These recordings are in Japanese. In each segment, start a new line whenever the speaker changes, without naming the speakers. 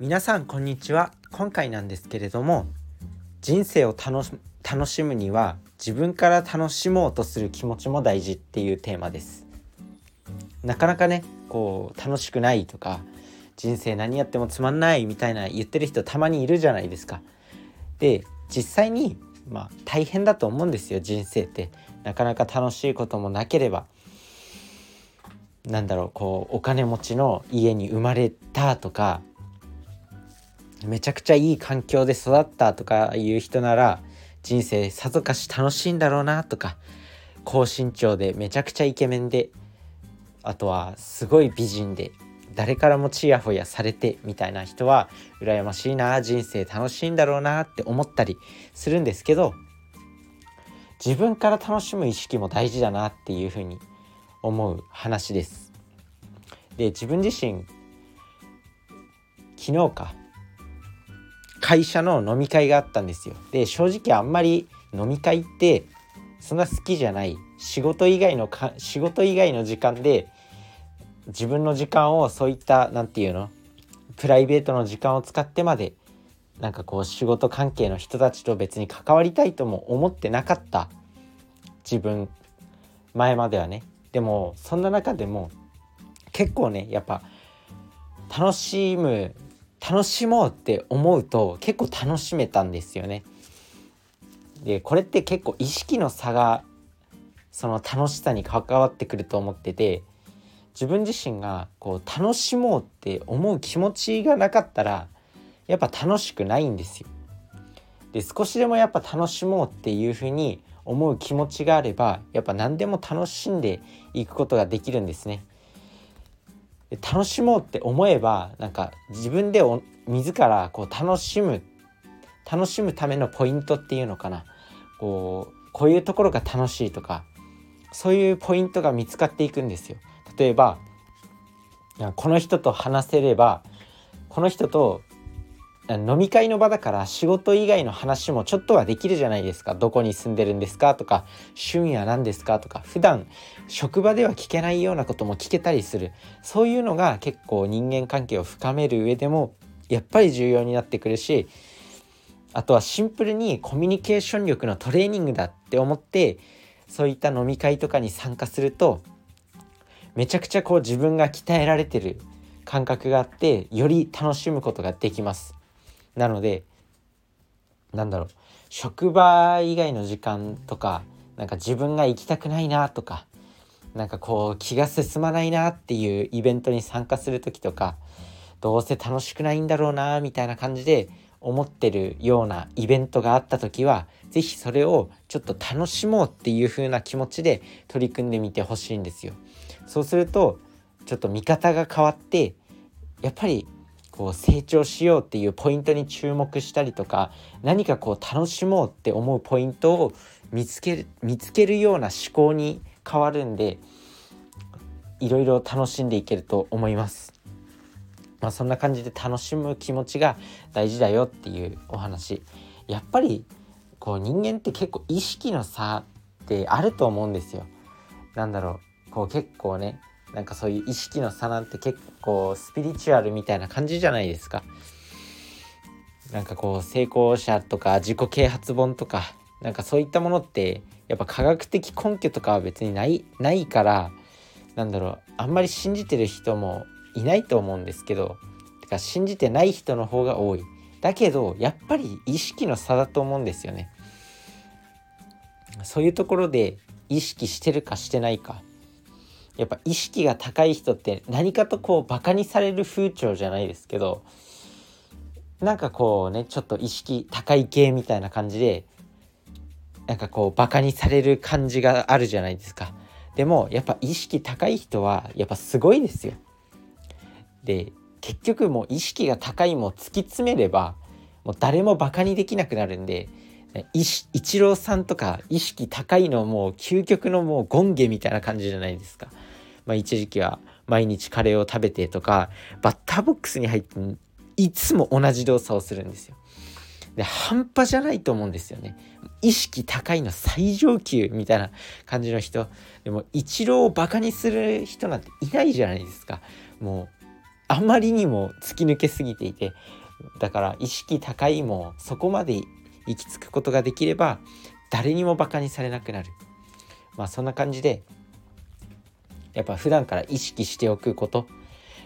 皆さんこんにちは。今回なんですけれども人生を楽しむには自分から楽しもうとする気持ちも大事っていうテーマです。なかなかねこう楽しくないとか人生何やってもつまんないみたいな言ってる人たまにいるじゃないですか。で実際にまあ大変だと思うんですよ人生って。なかなか楽しいこともなければ。なんだろうこうお金持ちの家に生まれたとかめちゃくちゃいい環境で育ったとかいう人なら人生さぞかし楽しいんだろうなとか高身長でめちゃくちゃイケメンであとはすごい美人で誰からもちやほやされてみたいな人は羨ましいな人生楽しいんだろうなって思ったりするんですけど自分から楽しむ意識も大事だなっていうふうに思う話です。で自分自身昨日か会社の飲み会があったんですよ。で正直あんまり飲み会ってそんな好きじゃない仕事以外のか仕事以外の時間で自分の時間をそういった何て言うのプライベートの時間を使ってまでなんかこう仕事関係の人たちと別に関わりたいとも思ってなかった自分前まではねでもそんな中でも結構ねやっぱ楽しむ楽しもうって思うと結構楽しめたんですよね。でこれって結構意識の差がその楽しさに関わってくると思ってて自分自身がこう楽しもうって思う気持ちがなかったらやっぱ楽しくないんですよ。で少しでもやっぱ楽しもうっていうふうに思う気持ちがあればやっぱ何でも楽しんでいくことができるんですね。楽しもうって思えばなんか自分で自らこう楽しむ楽しむためのポイントっていうのかなこうこういうところが楽しいとかそういうポイントが見つかっていくんですよ。例えばこの人と話せればこの人と飲み会の場だから仕事以外の話もちょっとはできるじゃないですか。どこに住んでるんですかとか趣味は何ですかとか。普段職場では聞けないようなことも聞けたりする。そういうのが結構人間関係を深める上でもやっぱり重要になってくるしあとはシンプルにコミュニケーション力のトレーニングだって思ってそういった飲み会とかに参加するとめちゃくちゃこう自分が鍛えられてる感覚があってより楽しむことができます。なのでなんだろう職場以外の時間とかなんか自分が行きたくないなとかなんかこう気が進まないなっていうイベントに参加する時とかどうせ楽しくないんだろうなみたいな感じで思ってるようなイベントがあった時は是非それをちょっと楽しもうっていう風な気持ちで取り組んでみてほしいんですよ。そうするとちょっと見方が変わってやっぱりこう成長しようっていうポイントに注目したりとか何かこう楽しもうって思うポイントを見つける見つけるような思考に変わるんでいろいろ楽しんでいけると思います。まあ、そんな感じで楽しむ気持ちが大事だよっていうお話やっぱりこう人間って結構意識の差ってあると思うんですよ。なんだろうこう結構ねなんかそういう意識の差なんて結構スピリチュアルみたいな感じじゃないですか。なんかこう成功者とか自己啓発本とかなんかそういったものってやっぱ科学的根拠とかは別にないないからなんだろうあんまり信じてる人もいないと思うんですけどてか信じてない人の方が多い。だけどやっぱり意識の差だと思うんですよね。そういうところで意識してるかしてないか。やっぱ意識が高い人って何かとこうバカにされる風潮じゃないですけどなんかこうねちょっと意識高い系みたいな感じでなんかこうバカにされる感じがあるじゃないですかでもやっぱ意識高い人はやっぱすごいですよで結局もう意識が高いも突き詰めればもう誰もバカにできなくなるんでイチローさんとか意識高いのもう究極のもう権下みたいな感じじゃないですか。まあ、一時期は毎日カレーを食べてとかバッターボックスに入っていつも同じ動作をするんですよ。で半端じゃないと思うんですよね。意識高いの最上級みたいな感じの人でもイチローをバカにする人なんていないじゃないですか。もうあまりにも突き抜けすぎていてだから意識高いもそこまで行き着くことができれば誰にもバカにされなくなるまあそんな感じでやっぱ普段から意識しておくこと。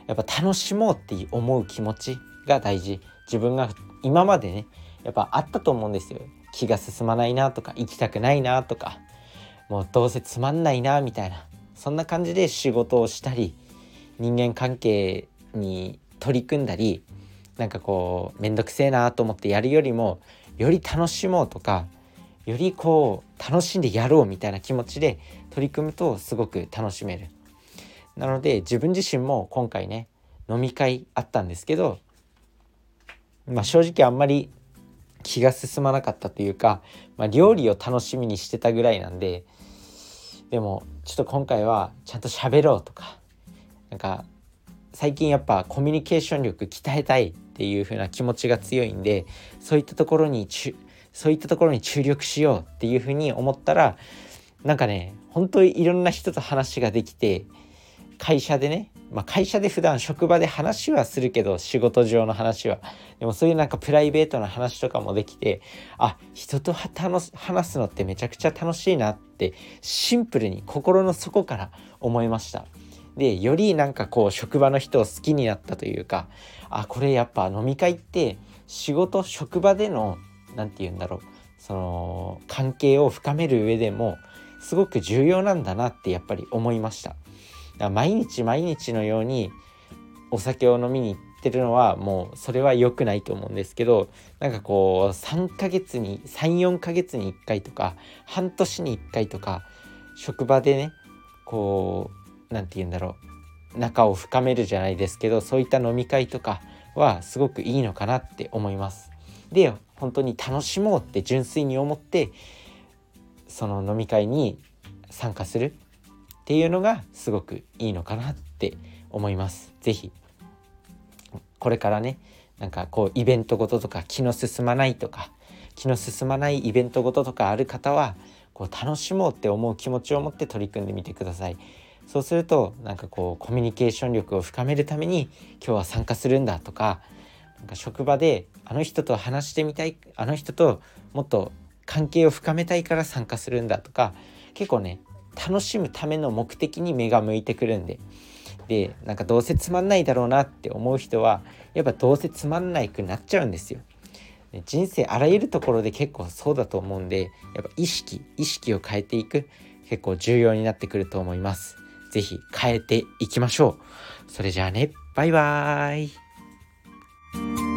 やっぱ楽しもうって思う気持ちが大事。自分が今までねやっぱあったと思うんですよ。気が進まないなとか行きたくないなとか。もうどうせつまんないなみたいな。そんな感じで仕事をしたり人間関係に取り組んだりなんかこう面倒くせえなと思ってやるよりもより楽しもうとかよりこう楽しんでやろうみたいな気持ちで取り組むとすごく楽しめる。なので自分自身も今回ね飲み会あったんですけど、まあ、正直あんまり気が進まなかったというか、まあ、料理を楽しみにしてたぐらいなんででもちょっと今回はちゃんと喋ろうとかなんか最近やっぱコミュニケーション力鍛えたいっていう風な気持ちが強いんでそういったところにそういったところに注力しようっていう風に思ったらなんかね本当にいろんな人と話ができて会社でね、まあ、会社で普段職場で話はするけど仕事上の話は。でもそういうなんかプライベートな話とかもできてあ人と話すのってめちゃくちゃ楽しいなってシンプルに心の底から思いました。でよりなんかこう職場の人を好きになったというかあこれやっぱ飲み会って仕事職場での何て言うんだろうその関係を深める上でもすごく重要なんだなってやっぱり思いました。毎日毎日のようにお酒を飲みに行ってるのはもうそれは良くないと思うんですけどなんかこう3ヶ月に34ヶ月に1回とか半年に1回とか職場でねこう何て言うんだろう仲を深めるじゃないですけどそういった飲み会とかはすごくいいのかなって思います。で本当に楽しもうって純粋に思ってその飲み会に参加するっていうのがすごくいいのかなって思います。是非これからねなんかこうイベントごととか気の進まないとか気の進まないイベントごととかある方はこう楽しもうって思う気持ちを持って取り組んでみてください。そうするとなんかこうコミュニケーション力を深めるために今日は参加するんだとかなんか職場であの人と話してみたいあの人ともっと関係を深めたいから参加するんだとか結構ね楽しむための目的に目が向いてくるんででなんかどうせつまんないだろうなって思う人はやっぱどうせつまんないくなっちゃうんですよ。人生あらゆるところで結構そうだと思うんでやっぱ意識意識を変えていく結構重要になってくると思います。是非変えていきましょう。それじゃあねバイバーイ